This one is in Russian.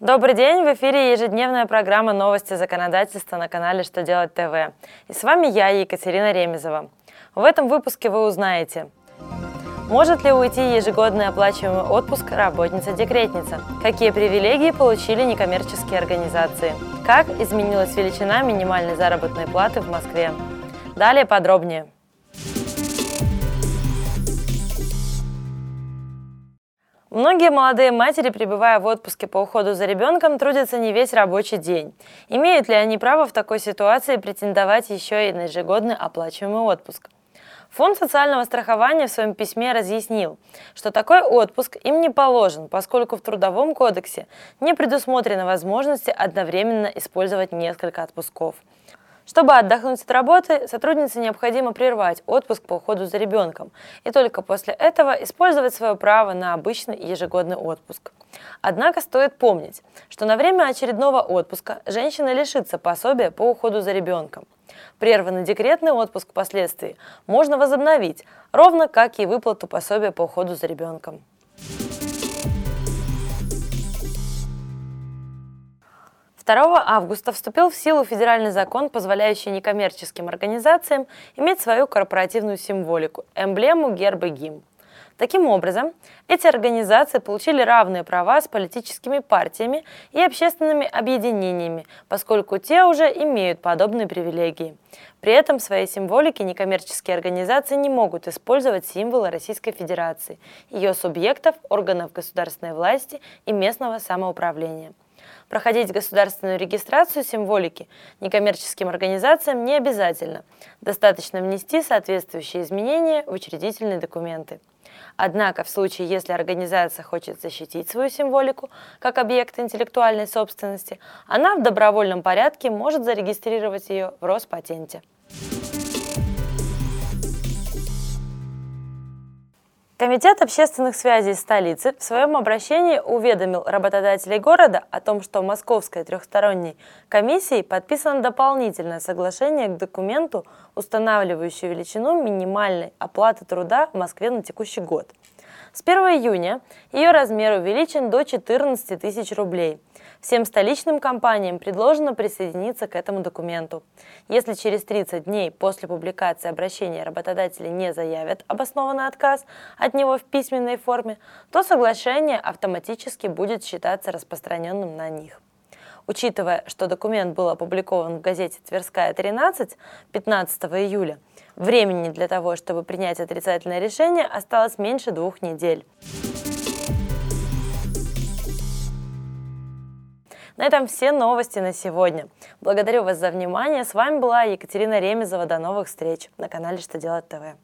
Добрый день! В эфире ежедневная программа «Новости законодательства» на канале «Что делать ТВ». И с вами я, Екатерина Ремезова. В этом выпуске вы узнаете Может ли уйти ежегодный оплачиваемый отпуск работница-декретница? Какие привилегии получили некоммерческие организации? Как изменилась величина минимальной заработной платы в Москве? Далее подробнее. Многие молодые матери, пребывая в отпуске по уходу за ребенком, трудятся не весь рабочий день. Имеют ли они право в такой ситуации претендовать еще и на ежегодный оплачиваемый отпуск? Фонд социального страхования в своем письме разъяснил, что такой отпуск им не положен, поскольку в Трудовом кодексе не предусмотрена возможности одновременно использовать несколько отпусков. Чтобы отдохнуть от работы, сотруднице необходимо прервать отпуск по уходу за ребенком и только после этого использовать свое право на обычный ежегодный отпуск. Однако стоит помнить, что на время очередного отпуска женщина лишится пособия по уходу за ребенком. Прерванный декретный отпуск впоследствии можно возобновить, ровно как и выплату пособия по уходу за ребенком. 2 августа вступил в силу федеральный закон, позволяющий некоммерческим организациям иметь свою корпоративную символику – эмблему, герб и. Таким образом, эти организации получили равные права с политическими партиями и общественными объединениями, поскольку те уже имеют подобные привилегии. При этом в своей символике некоммерческие организации не могут использовать символы Российской Федерации, ее субъектов, органов государственной власти и местного самоуправления – Проходить государственную регистрацию символики некоммерческим организациям не обязательно. Достаточно внести соответствующие изменения в учредительные документы. Однако в случае, если организация хочет защитить свою символику как объект интеллектуальной собственности, она в добровольном порядке может зарегистрировать ее в Роспатенте. Комитет общественных связей столицы в своем обращении уведомил работодателей города о том, что Московской трехсторонней комиссии подписано дополнительное соглашение к документу, устанавливающему величину минимальной оплаты труда в Москве на текущий год. С 1 июня ее размер увеличен до 14 тысяч рублей – Всем столичным компаниям предложено присоединиться к этому документу. Если через 30 дней после публикации обращения работодатели не заявят обоснованный отказ от него в письменной форме, то соглашение автоматически будет считаться распространенным на них. Учитывая, что документ был опубликован в газете «Тверская 13» 15 июля, времени для того, чтобы принять отрицательное решение, осталось меньше двух недель. На этом все новости на сегодня. Благодарю вас за внимание. С вами была Екатерина Ремезова. До новых встреч на канале «Что делать ТВ».